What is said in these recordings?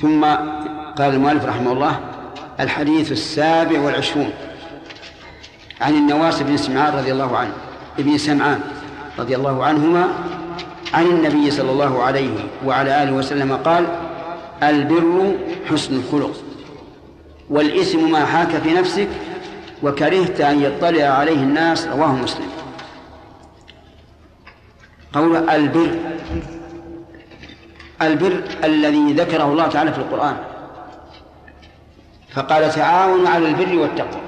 ثم قال المؤلف رحمه الله الحديث السابع والعشرون عن النواس بن سمعان رضي الله عنه ابن سمعان رضي الله عنهما عن النبي صلى الله عليه وعلى آله وسلم قال البر حسن الخلق والإثم ما حاك في نفسك وكرهت أن يطلع عليه الناس رواه مسلم. قول البر البر الذي ذكره الله تعالى في القرآن. فقال تعاونوا على البر والتقوى.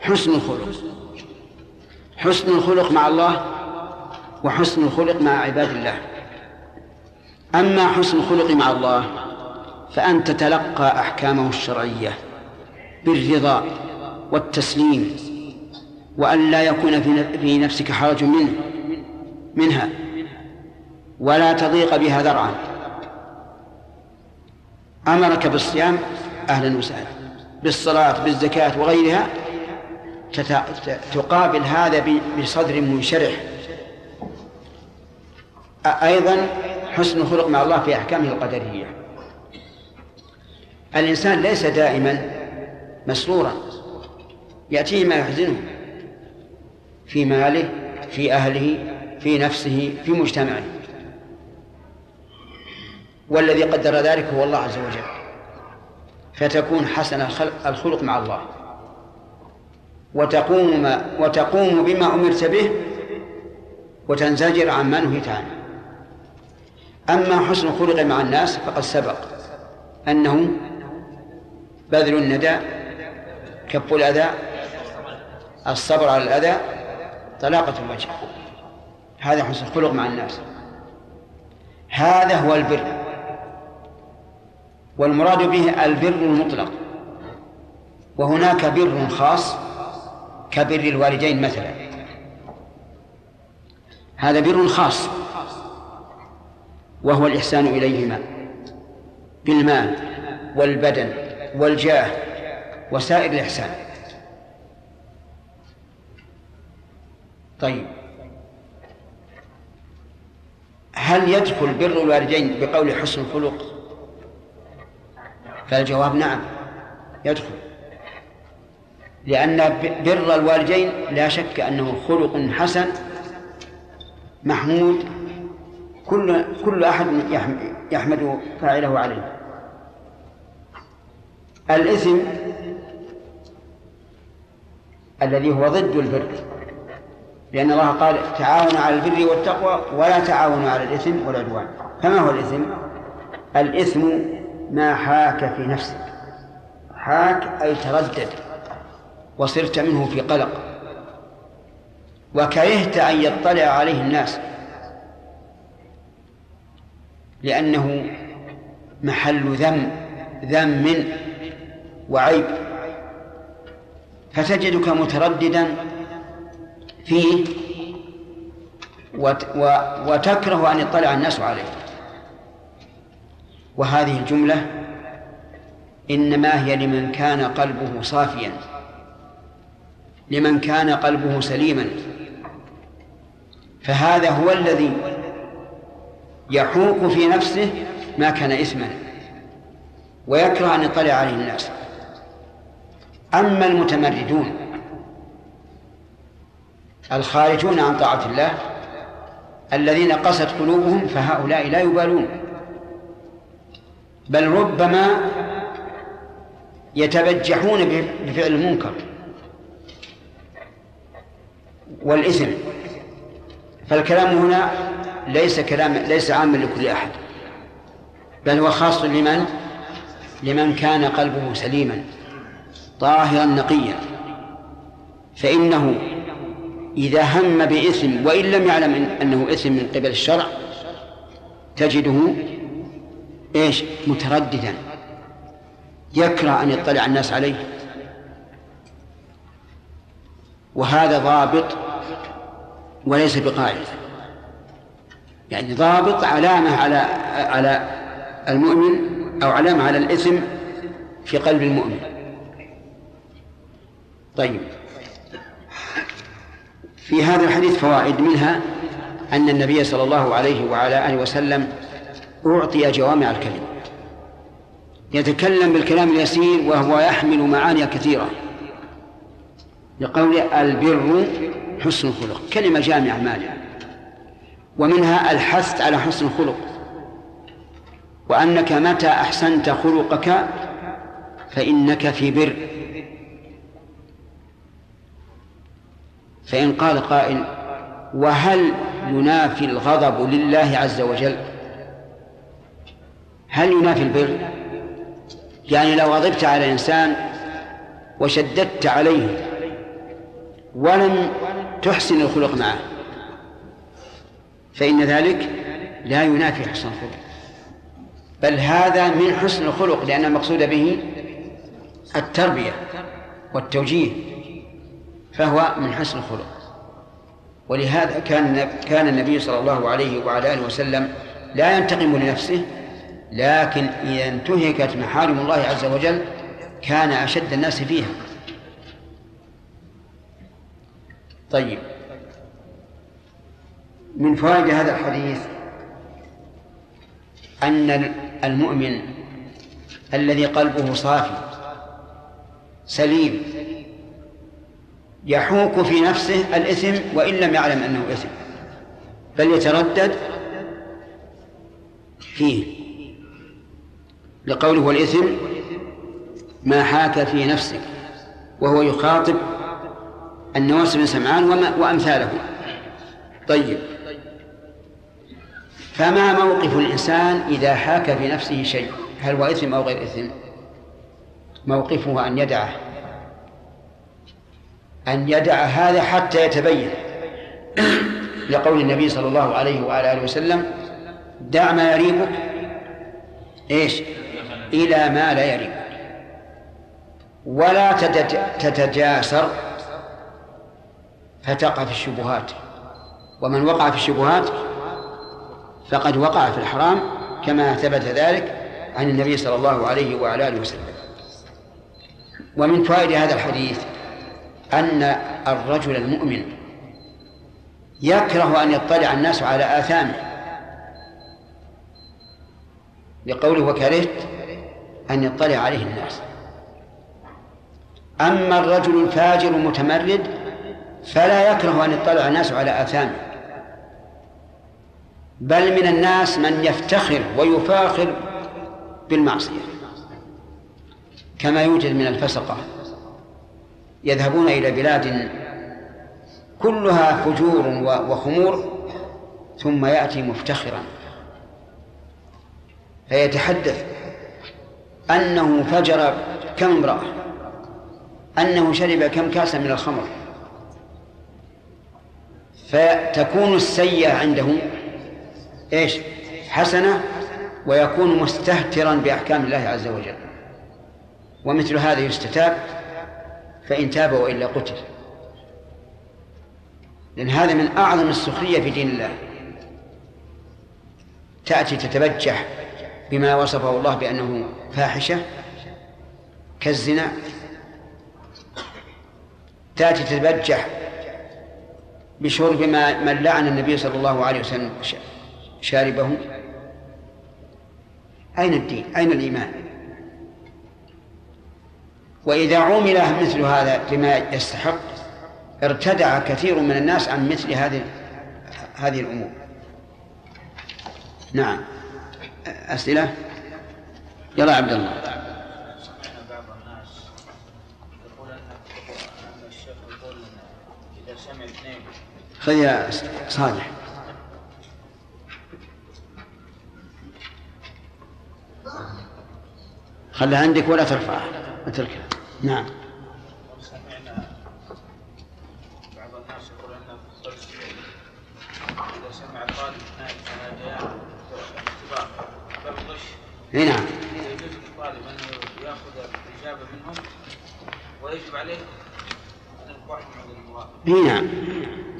حسن الخلق. حسن الخلق مع الله وحسن الخلق مع عباد الله. أما حسن الخلق مع الله فأن تتلقى أحكامه الشرعية بالرضا والتسليم وأن لا يكون في نفسك حرج منه منها. ولا تضيق بها ذرعا. أمرك بالصيام أهلا وسهلا بالصلاة بالزكاة وغيرها تقابل هذا بصدر منشرح. أيضا حسن الخلق مع الله في أحكامه القدرية. الإنسان ليس دائما مسرورا يأتيه ما يحزنه في ماله في أهله في نفسه في مجتمعه. والذي قدر ذلك هو الله عز وجل. فتكون حسن الخلق مع الله. وتقوم ما وتقوم بما أمرت به وتنزجر عما نهيت عنه أما حسن الخلق مع الناس فقد سبق أنه بذل الندى كف الأذى الصبر على الأذى طلاقة الوجه. هذا حسن الخلق مع الناس. هذا هو البر. والمراد به البر المطلق. وهناك بر خاص كبر الوالدين مثلا. هذا بر خاص. وهو الإحسان إليهما بالمال والبدن والجاه وسائر الإحسان. طيب. هل يدخل بر الوالدين بقول حسن الخلق؟ فالجواب نعم يدخل. لأن بر الوالدين لا شك أنه خلق حسن محمود كل كل أحد يحمد فاعله عليه. الإثم الذي هو ضد البر لأن الله قال تعاونوا على البر والتقوى ولا تعاونوا على الإثم والعدوان. فما هو الإثم؟ الإثم ما حاك في نفسك. حاك أي تردد وصرت منه في قلق. وكرهت أن يطلع عليه الناس. لأنه محل ذم ذم وعيب. فتجدك مترددا فيه وتكره أن يطلع الناس عليه. وهذه الجملة إنما هي لمن كان قلبه صافيا لمن كان قلبه سليما. فهذا هو الذي يحوق في نفسه ما كان إثما ويكره أن يطلع عليه الناس. أما المتمردون الخارجون عن طاعة الله الذين قست قلوبهم فهؤلاء لا يبالون. بل ربما يتبجحون بفعل المنكر والإثم. فالكلام هنا ليس كلام ليس عاما لكل أحد بل هو خاص لمن؟ لمن كان قلبه سليما طاهرا نقيا. فإنه إذا هم بإثم وإن لم يعلم أنه إثم من قبل الشرع تجده إيش؟ مترددا. يكره أن يطلع الناس عليه. وهذا ضابط وليس بقاعدة. يعني ضابط علامة على على المؤمن أو علامة على الإثم في قلب المؤمن. طيب. في هذا الحديث فوائد منها أن النبي صلى الله عليه وعلى آله وسلم أعطي جوامع الكلم يتكلم بالكلام اليسير وهو يحمل معاني كثيرة. لقول البر حسن الخلق. كلمة جامعة مانعة ومنها الحث على حسن الخلق. وأنك متى أحسنت خلقك فإنك في بر. فإن قال قائل وهل ينافي الغضب لله عز وجل؟ هل ينافي البر؟ يعني لو غضبت على إنسان وشددت عليه ولم تحسن الخلق معه فإن ذلك لا ينافي حسن الخلق. بل هذا من حسن الخلق لأن المقصود به التربية والتوجيه فهو من حسن الخلق. ولهذا كان كان النبي صلى الله عليه وعلى آله وسلم لا ينتقم لنفسه لكن إذا انتهكت محارم الله عز وجل كان أشد الناس فيها. طيب. من فوائد هذا الحديث أن المؤمن الذي قلبه صافي سليم يحوك في نفسه الإثم وإن لم يعلم أنه إثم بل يتردد فيه. لقوله والإثم ما حاك في نفسك وهو يخاطب النواس بن سمعان وأمثاله طيب. فما موقف الإنسان إذا حاك في نفسه شيء؟ هل هو إثم أو غير إثم؟ موقفه أن يدعه. أن يدع هذا حتى يتبين. لقول النبي صلى الله عليه وعلى آله وسلم دع ما يريبك. إيش؟ إلى ما لا يريبك ولا تتجاسر فتقع في الشبهات. ومن وقع في الشبهات فقد وقع في الحرام كما ثبت ذلك عن النبي صلى الله عليه وعلى آله وسلم. ومن فوائد هذا الحديث أن الرجل المؤمن يكره أن يطلع الناس على آثامه. لقوله وكرهت أن يطلع عليه الناس. أما الرجل الفاجر المتمرد فلا يكره أن يطلع الناس على آثامه. بل من الناس من يفتخر ويفاخر بالمعصية. كما يوجد من الفسقة. يذهبون إلى بلاد كلها فجور وخمور ثم يأتي مفتخرا. فيتحدث أنه فجر كم امرأة؟ أنه شرب كم كاسا من الخمر؟ فتكون السيئة عنده إيش؟ حسنة ويكون مستهترا بأحكام الله عز وجل. ومثل هذا يستتاب فإن تاب وإلا قتل. لأن هذا من أعظم السخرية في دين الله. تأتي تتبجح بما وصفه الله بأنه فاحشة كالزنا تأتي تتبجح بشرب ما من لعن النبي صلى الله عليه وسلم شاربه. أين الدين؟ أين الإيمان؟ وإذا عمل مثل هذا لما يستحق ارتدع كثير من الناس عن مثل هذه هذه الأمور. نعم. أسئلة؟ يلا عبد الله. خذ يا صالح. خلها عندك ولا ترفعها. اتركها نعم سمعنا بعض الناس يقول ان اذا سمع الطالب اثناء اختبار باب الغش نعم. يجوز للطالب انه ياخذ الاجابه منهم ويجب عليه اي نعم.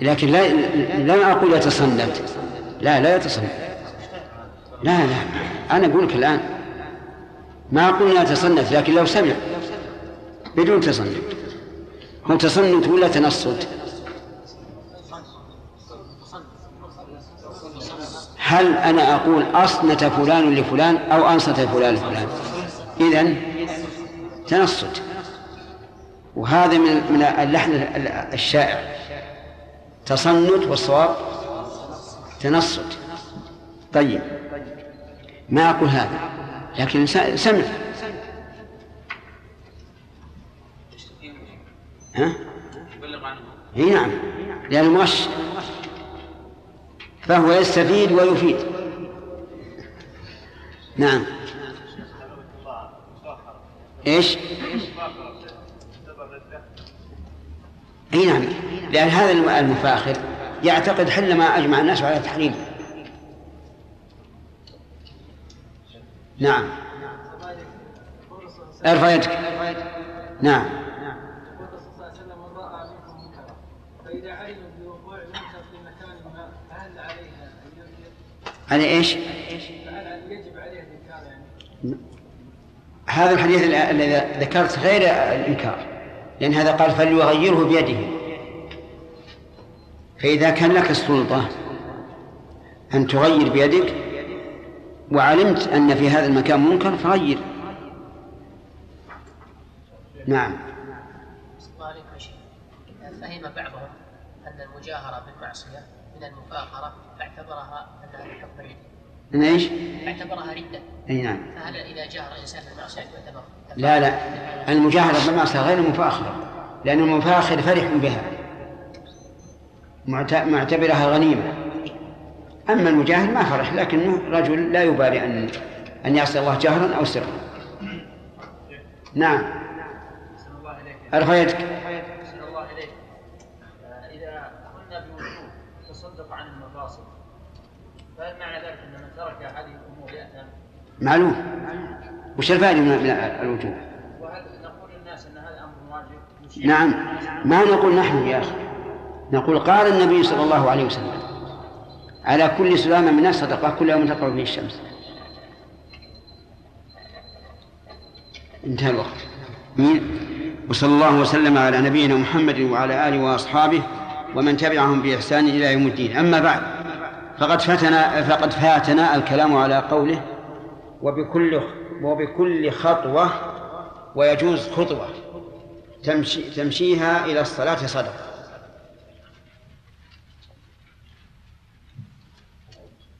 لكن لا لا أقول يتصنت لا لا يتصنت لا لا. أنا أقول لك الآن. ما قلنا يتصنت لكن لو سمع. بدون تصنت هو تصنت ولا تنصت؟ هل أنا أقول أصنت فلان لفلان أو أنصت فلان لفلان؟ إذن تنصت. وهذا من من اللحن الشائع. تصنت والصواب تنصت. طيب. ما أقول هذا؟ لكن سمع. ها؟ إي نعم. لأنه مؤشر فهو يستفيد ويفيد. نعم. إيش؟ أي نعم. لأن هذا المفاخر يعتقد حل ما أجمع الناس على تحريمه نعم. أرفع يدك. نعم. على يعني هذا الحديث الذي ذكرت غير الإنكار لأن هذا قال فليغيره بيده. فإذا كان لك السلطة أن تغير بيدك وعلمت أن في هذا المكان منكر فغير. نعم. فهم بعضهم أن المجاهرة بالمعصية من المفاخره فاعتبرها من إيش؟ اعتبرها ردة. إي نعم. فهل إذا جاهر الإنسان بالمعصية يعتبر لا لا. المجاهرة بالمعصية غير المفاخرة لأن المفاخر فرح بها. معتبرها غنيمة. أما المجاهر ما فرح لكنه رجل لا يبالي أن أن يعصي الله جهرا أو سرا. نعم. أرفع يدك الله إليك إذا قلنا بوجوب تصدق فهل معنى ذلك أن من ترك هذه الأمور يأثم؟ معلوم. وش الفائدة من الوجوب؟ وهل نقول للناس أن هذا أمر واجب؟ نعم. ما نقول نحن يا أخي. نقول قال النبي صلى الله عليه وسلم على كل سلامة من الناس صدقة كل يوم تطلع به الشمس. انتهى الوقت. وصلى الله وسلم على نبينا محمد وعلى آله وأصحابه ومن تبعهم بإحسان إلى يوم الدين. أما بعد فقد فاتنا فقد فاتنا الكلام على قوله وبكل وبكل خطوة ويجوز خطوة تمشي تمشيها إلى الصلاة صدقة.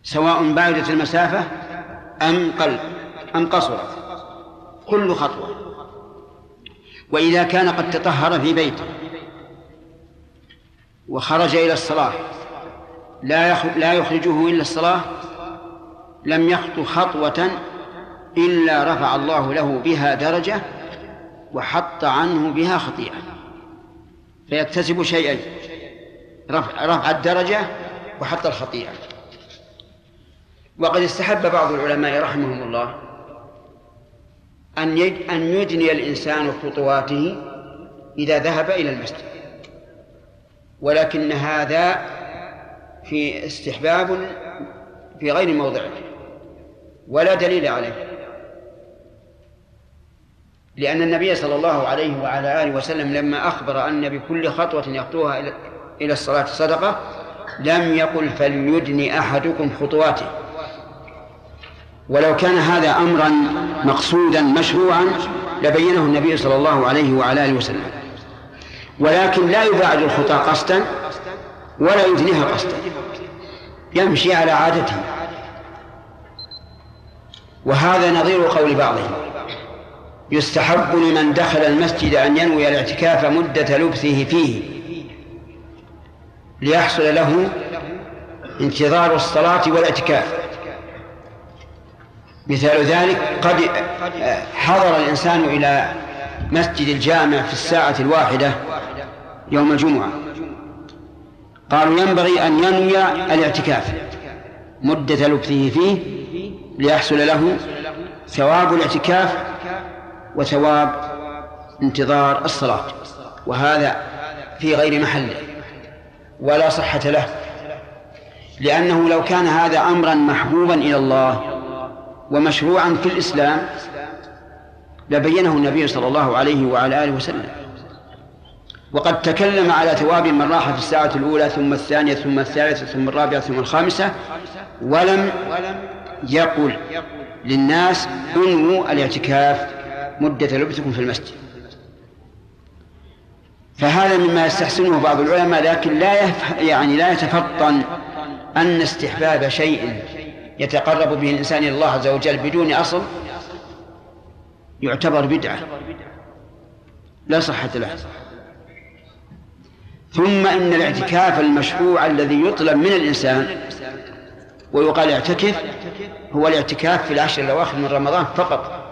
سواء بعدت المسافة أم قل أم قصرت كل خطوة. وإذا كان قد تطهر في بيته وخرج إلى الصلاة لا لا يخرجه إلا الصلاة. لم يخطو خطوة إلا رفع الله له بها درجة وحط عنه بها خطيئة. فيكتسب شيئين رفع, رفع الدرجة وحط الخطيئة. وقد استحب بعض العلماء رحمهم الله أن أن يدني الإنسان خطواته إذا ذهب إلى المسجد. ولكن هذا في استحباب في غير موضعه ولا دليل عليه. لأن النبي صلى الله عليه وعلى آله وسلم لما أخبر أن بكل خطوة يخطوها إلى الصلاة صدقة لم يقل فليدن أحدكم خطواته. ولو كان هذا أمرا مقصودا مشروعا لبينه النبي صلى الله عليه وعلى آله وسلم. ولكن لا يباعد الخطى قصدا ولا يدنيها قصدا يمشي على عادته. وهذا نظير قول بعضهم. يستحب لمن دخل المسجد أن ينوي الاعتكاف مدة لبثه فيه ليحصل له انتظار الصلاة والاعتكاف. مثال ذلك قد حضر الإنسان إلى مسجد الجامع في الساعة الواحدة يوم الجمعة. قالوا ينبغي أن ينوي الاعتكاف. مدة لبثه فيه ليحصل له ثواب الاعتكاف وثواب انتظار الصلاة. وهذا في غير محله ولا صحة له. لأنه لو كان هذا أمرا محبوبا إلى الله ومشروعا في الإسلام لبينه النبي صلى الله عليه وعلى آله وسلم. وقد تكلم على ثواب من راح في الساعة الأولى ثم الثانية ثم الثالثة ثم الرابعة ثم الخامسة ولم يقل للناس انووا الاعتكاف مدة لبثكم في المسجد. فهذا مما يستحسنه بعض العلماء لكن لا يعني لا يتفطن أن استحباب شيء يتقرب به الإنسان إلى الله عز وجل بدون أصل يعتبر بدعة. لا صحة له. ثم إن الاعتكاف المشروع الذي يطلب من الإنسان ويقال اعتكف هو الاعتكاف في العشر الأواخر من رمضان فقط.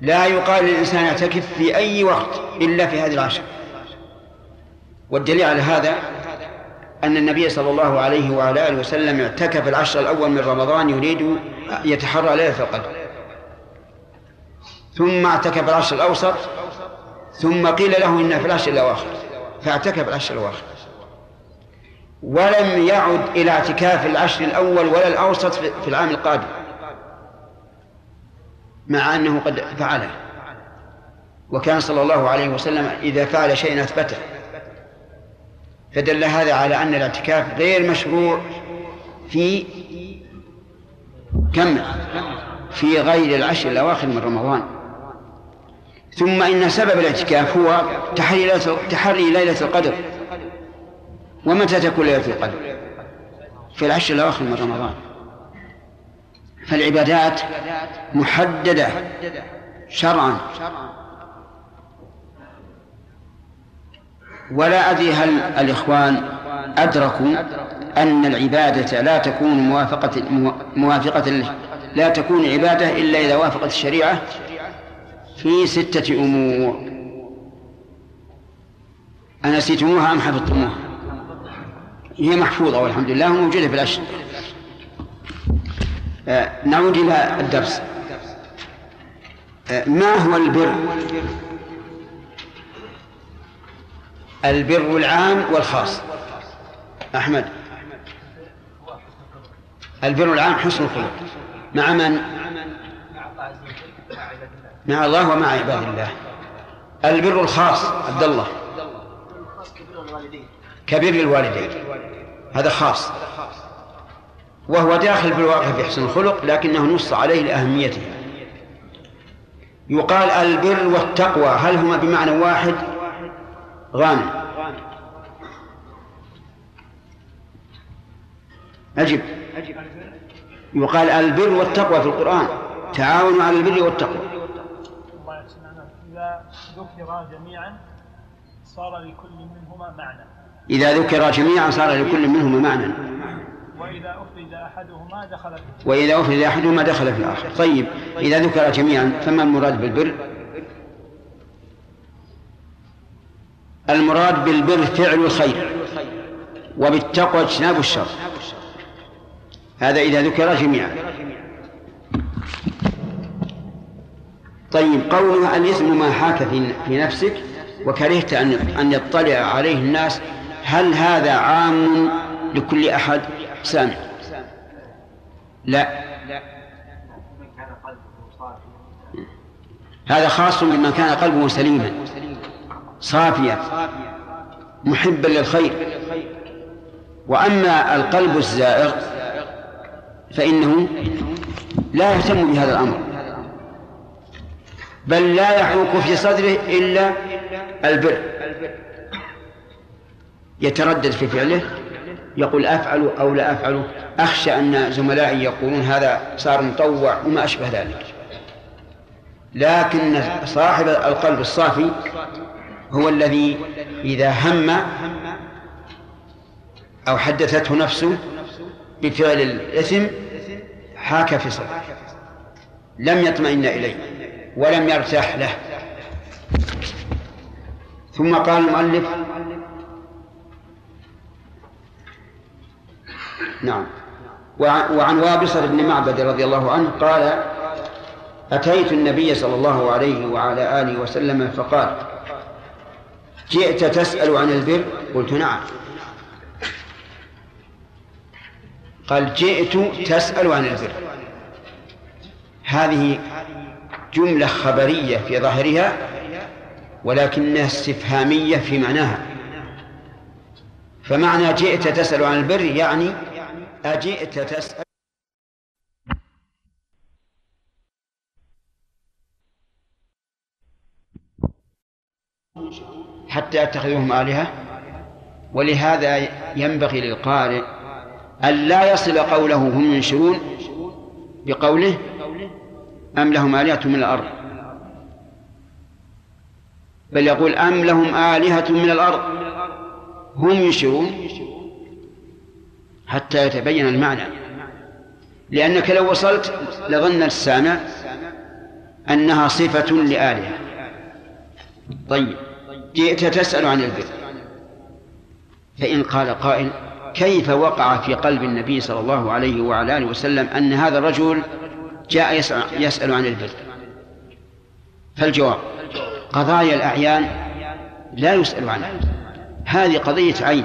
لا يقال للإنسان اعتكف في أي وقت إلا في هذه العشر. والدليل على هذا أن النبي صلى الله عليه وعلى آله وسلم اعتكف العشر الأول من رمضان يريد يتحرى ليلة القدر. ثم اعتكف العشر الأوسط ثم قيل له إن في العشر الأواخر. فاعتكف العشر الأواخر. ولم يعد إلى اعتكاف العشر الأول ولا الأوسط في العام القادم. مع أنه قد فعله. وكان صلى الله عليه وسلم إذا فعل شيئا أثبته. فدل هذا على أن الاعتكاف غير مشروع في كم؟ في غير العشر الأواخر من رمضان. ثم إن سبب الاعتكاف هو تحري ليلة, تحري ليلة القدر. ومتى تكون ليلة القدر؟ في العشر الأواخر من رمضان. فالعبادات محددة شرعا. ولا أدري هل الإخوان أدركوا أن العبادة لا تكون موافقة موافقة لا تكون عبادة إلا إذا وافقت الشريعة في ستة أمور أنسيتموها أم حفظتموها؟ هي محفوظة والحمد لله وموجودة في الأشهر آه نعود إلى الدرس آه ما هو البر؟ البر العام والخاص أحمد البر العام حسن الخلق مع من؟ مع الله ومع عباد الله. البر الخاص عبد الله. كبر الوالدين هذا خاص. وهو داخل في الواقع في حسن الخلق لكنه نص عليه لأهميته. يقال البر والتقوى هل هما بمعنى واحد؟ غانم أجب. يقال البر والتقوى في القرآن. تعاونوا على البر والتقوى. ذكر جميعا صار لكل منهما معنى. إذا ذكر جميعا صار لكل منهما معنى. وإذا أفرد أحدهما دخل في وإذا أفرد أحدهما دخل في الآخر. طيب إذا ذكر جميعا فما المراد بالبر؟ المراد بالبر فعل الخير وبالتقوى اجتناب الشر. هذا إذا ذكر جميعا. طيب قولها الإثم ما حاك في نفسك وكرهت أن أن يطلع عليه الناس. هل هذا عام لكل أحد؟ سامع لا. هذا خاص بمن كان قلبه سليما. صافيا. محبا للخير. وأما القلب الزائغ فإنه لا يهتم بهذا الأمر. بل لا يحوك في صدره إلا البر. يتردد في فعله يقول أفعل أو لا أفعل. أخشى أن زملائي يقولون هذا صار مطوع وما أشبه ذلك. لكن صاحب القلب الصافي هو الذي إذا هم أو حدثته نفسه بفعل الإثم حاك في صدره. لم يطمئن إليه. ولم يرتاح له. ثم قال المؤلف نعم. وعن وابصر بن معبد رضي الله عنه قال أتيت النبي صلى الله عليه وعلى آله وسلم فقال جئت تسأل عن البر؟ قلت نعم. قال جئت تسأل عن البر. هذه جملة خبرية في ظاهرها ولكنها استفهامية في معناها. فمعنى جئت تسأل عن البر يعني أجئت تسأل. حتى يتخذوهم آلهة ولهذا ينبغي للقارئ أن لا يصل قوله هم ينشرون بقوله أم لهم آلهة من الأرض؟ بل يقول أم لهم آلهة من الأرض. هم ينشرون حتى يتبين المعنى. لأنك لو وصلت لظن السامع أنها صفة لآلهة. طيب جئت تسأل عن البر. فإن قال قائل كيف وقع في قلب النبي صلى الله عليه وعلى آله وسلم أن هذا الرجل جاء يسأل, يسأل عن البر. فالجواب قضايا الأعيان لا يسأل عنها. هذه قضية عين.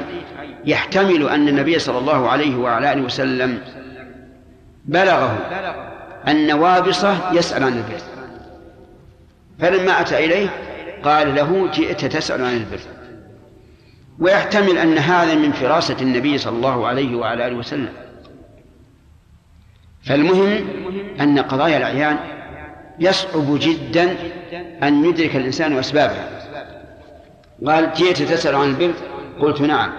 يحتمل أن النبي صلى الله عليه وعلى آله وسلم بلغه أن وابصة يسأل عن البر. فلما أتى إليه قال له جئت تسأل عن البر. ويحتمل أن هذا من فراسة النبي صلى الله عليه وعلى آله وسلم. فالمهم أن قضايا الأعيان يصعب جدا أن يدرك الإنسان أسبابها. قال جئت تسأل عن البر؟ قلت نعم.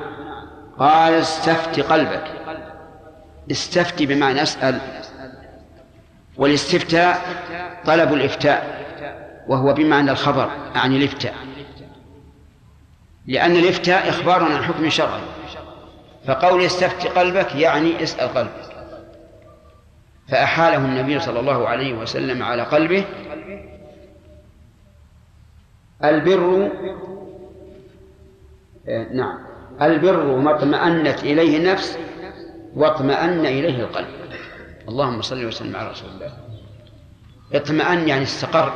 قال استفت قلبك. استفتي بمعنى أسأل. والاستفتاء طلب الإفتاء وهو بمعنى الخبر يعني الإفتاء. لأن الإفتاء إخبار عن حكم شرعي. فقول استفت قلبك يعني اسأل قلبك. فأحاله النبي صلى الله عليه وسلم على قلبه البر آه، نعم البر ما اطمأنت إليه النفس واطمأن إليه القلب. اللهم صل وسلم على رسول الله. اطمأن يعني استقر.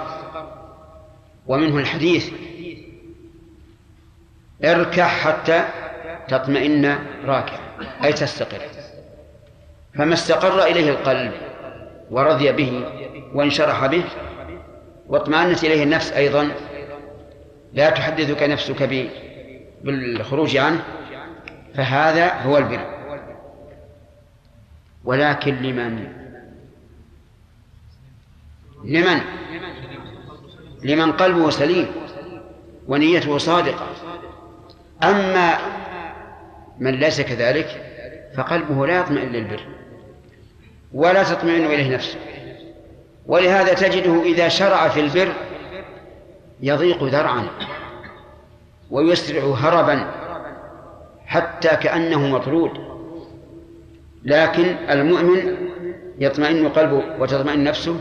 ومنه الحديث اركع حتى تطمئن راكع أي تستقر. فما استقر إليه القلب ورضي به وانشرح به واطمأنت إليه النفس أيضا. لا تحدثك نفسك بالخروج عنه فهذا هو البر. ولكن لمن؟ لمن؟ لمن قلبه سليم ونيته صادقة. أما من ليس كذلك فقلبه لا يطمئن للبر. ولا تطمئن إليه نفسه ولهذا تجده إذا شرع في البر يضيق ذرعا ويسرع هربا حتى كأنه مطرود. لكن المؤمن يطمئن قلبه وتطمئن نفسه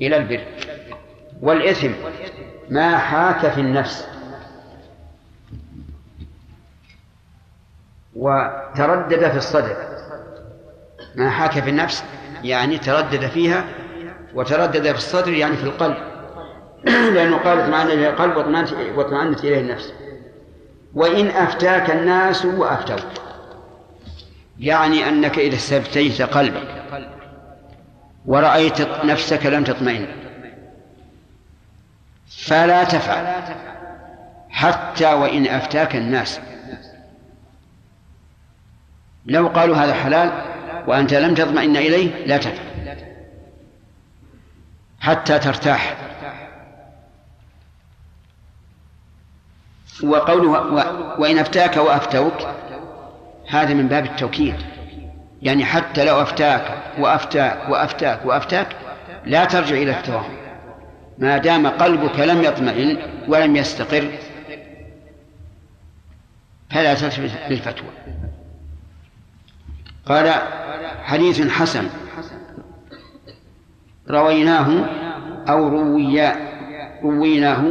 إلى البر. والإثم ما حاك في النفس. وتردد في الصدر. ما حاك في النفس؟ يعني تردد فيها وتردد في الصدر يعني في القلب. لأنه قال اطمأن إليه القلب واطمأنت إليه النفس. وإن أفتاك الناس وأفتوك يعني أنك إذا استفتيت قلبك ورأيت نفسك لم تطمئن فلا تفعل حتى وإن أفتاك الناس. لو قالوا هذا حلال وأنت لم تطمئن إليه لا تفعل. حتى ترتاح. وقوله وإن أفتاك وأفتوك هذا من باب التوكيد. يعني حتى لو أفتاك وأفتاك وأفتاك وأفتاك لا ترجع إلى الفتواهم ما دام قلبك لم يطمئن ولم يستقر فلا تلتفت للفتوى. قال حديث حسن. رويناه أو رويا رويناه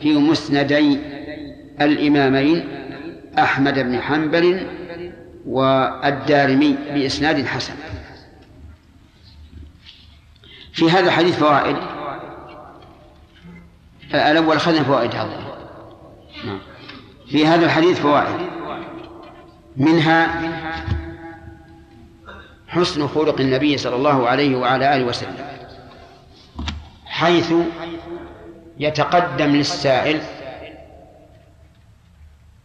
في مسندي الإمامين أحمد بن حنبل والدارمي بإسناد حسن. في هذا الحديث فوائد. الأول أخذنا فوائد هذا. نعم. في هذا الحديث فوائد. منها حسن خلق النبي صلى الله عليه وعلى آله وسلم حيث يتقدم للسائل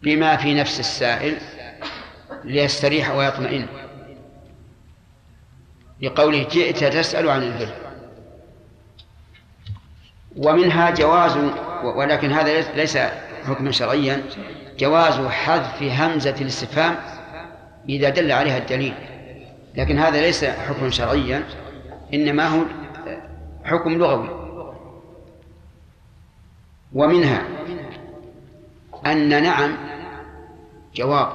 بما في نفس السائل ليستريح ويطمئن لقوله جئت تسأل عن البر. ومنها جواز ولكن هذا ليس حكما شرعيا جواز حذف همزة الاستفهام إذا دل عليها الدليل. لكن هذا ليس حكما شرعيا إنما هو حكم لغوي. ومنها أن نعم جواب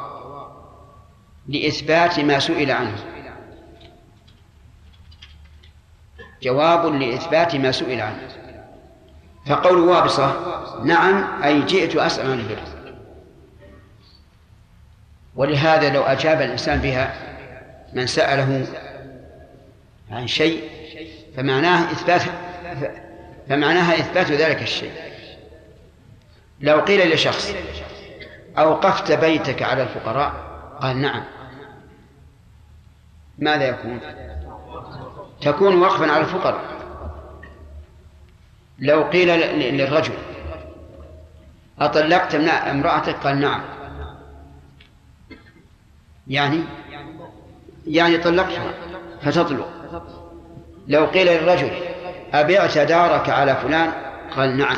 لإثبات ما سئل عنه. جواب لإثبات ما سئل عنه. فقول وابصة نعم أي جئت أسأل عن البر ولهذا لو أجاب الإنسان بها من سأله عن شيء فمعناه إثبات فمعناها إثبات ذلك الشيء. لو قيل لشخص أوقفت بيتك على الفقراء قال نعم. ماذا يكون؟ تكون وقفا على الفقراء. لو قيل للرجل أطلقت امرأتك؟ قال نعم. يعني يعني طلقتها فتطلق. لو قيل للرجل أبعت دارك على فلان؟ قال نعم.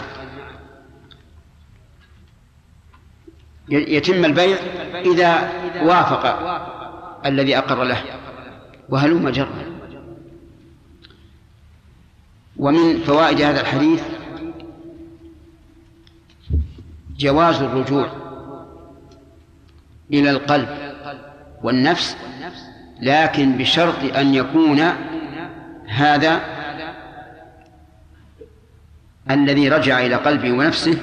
يتم البيع إذا وافق الذي أقر له وهلم جرا. ومن فوائد هذا الحديث جواز الرجوع إلى القلب والنفس لكن بشرط أن يكون هذا الذي رجع إلى قلبه ونفسه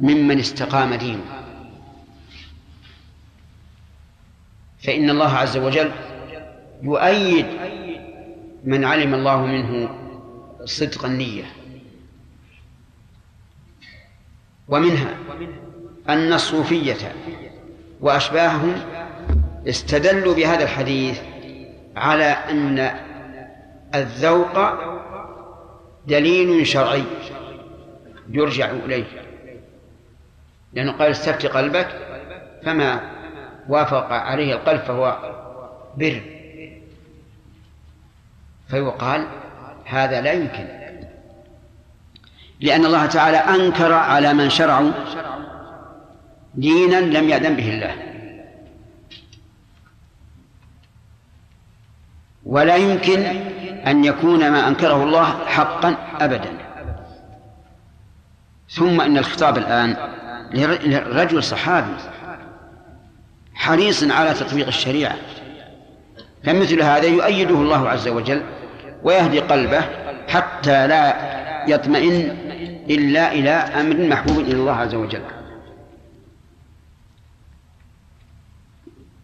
ممن استقام دينه. فإن الله عز وجل يؤيد من علم الله منه صدق النية. ومنها أن الصوفية وأشباههم استدلوا بهذا الحديث على أن الذوق دليل شرعي يرجع إليه. لأنه قال استفت قلبك فما وافق عليه القلب فهو بر. فيقال هذا لا يمكن. لأن الله تعالى أنكر على من شرعوا دينا لم يأذن به الله. ولا يمكن أن يكون ما أنكره الله حقا أبدا. ثم إن الخطاب الآن لرجل صحابي حريص على تطبيق الشريعة. فمثل هذا يؤيده الله عز وجل ويهدي قلبه حتى لا يطمئن إلا إلى أمر محبوب إلى الله عز وجل.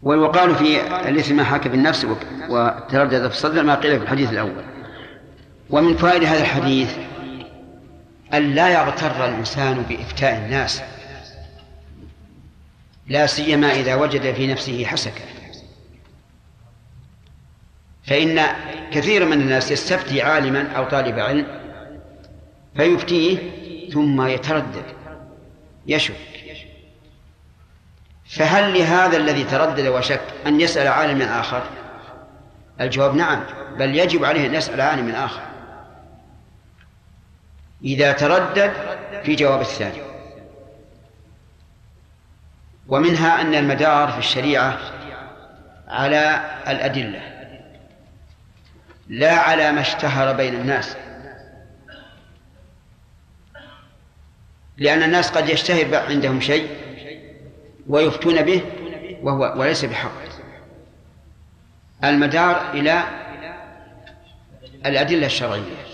ويقال في الإثم ما في النفس وتردد في الصدر ما قيل في الحديث الأول. ومن فوائد هذا الحديث أن لا يغتر الإنسان بإفتاء الناس لا سيما إذا وجد في نفسه حسكة. فإن كثير من الناس يستفتي عالما أو طالب علم فيفتيه ثم يتردد يشك فهل لهذا الذي تردد وشك أن يسأل عالما آخر؟ الجواب نعم بل يجب عليه أن يسأل عالما آخر. إذا تردد في جواب الثاني. ومنها أن المدار في الشريعة على الأدلة لا على ما اشتهر بين الناس. لأن الناس قد يشتهر عندهم شيء ويفتون به وهو وليس بحق. المدار إلى الأدلة الشرعية.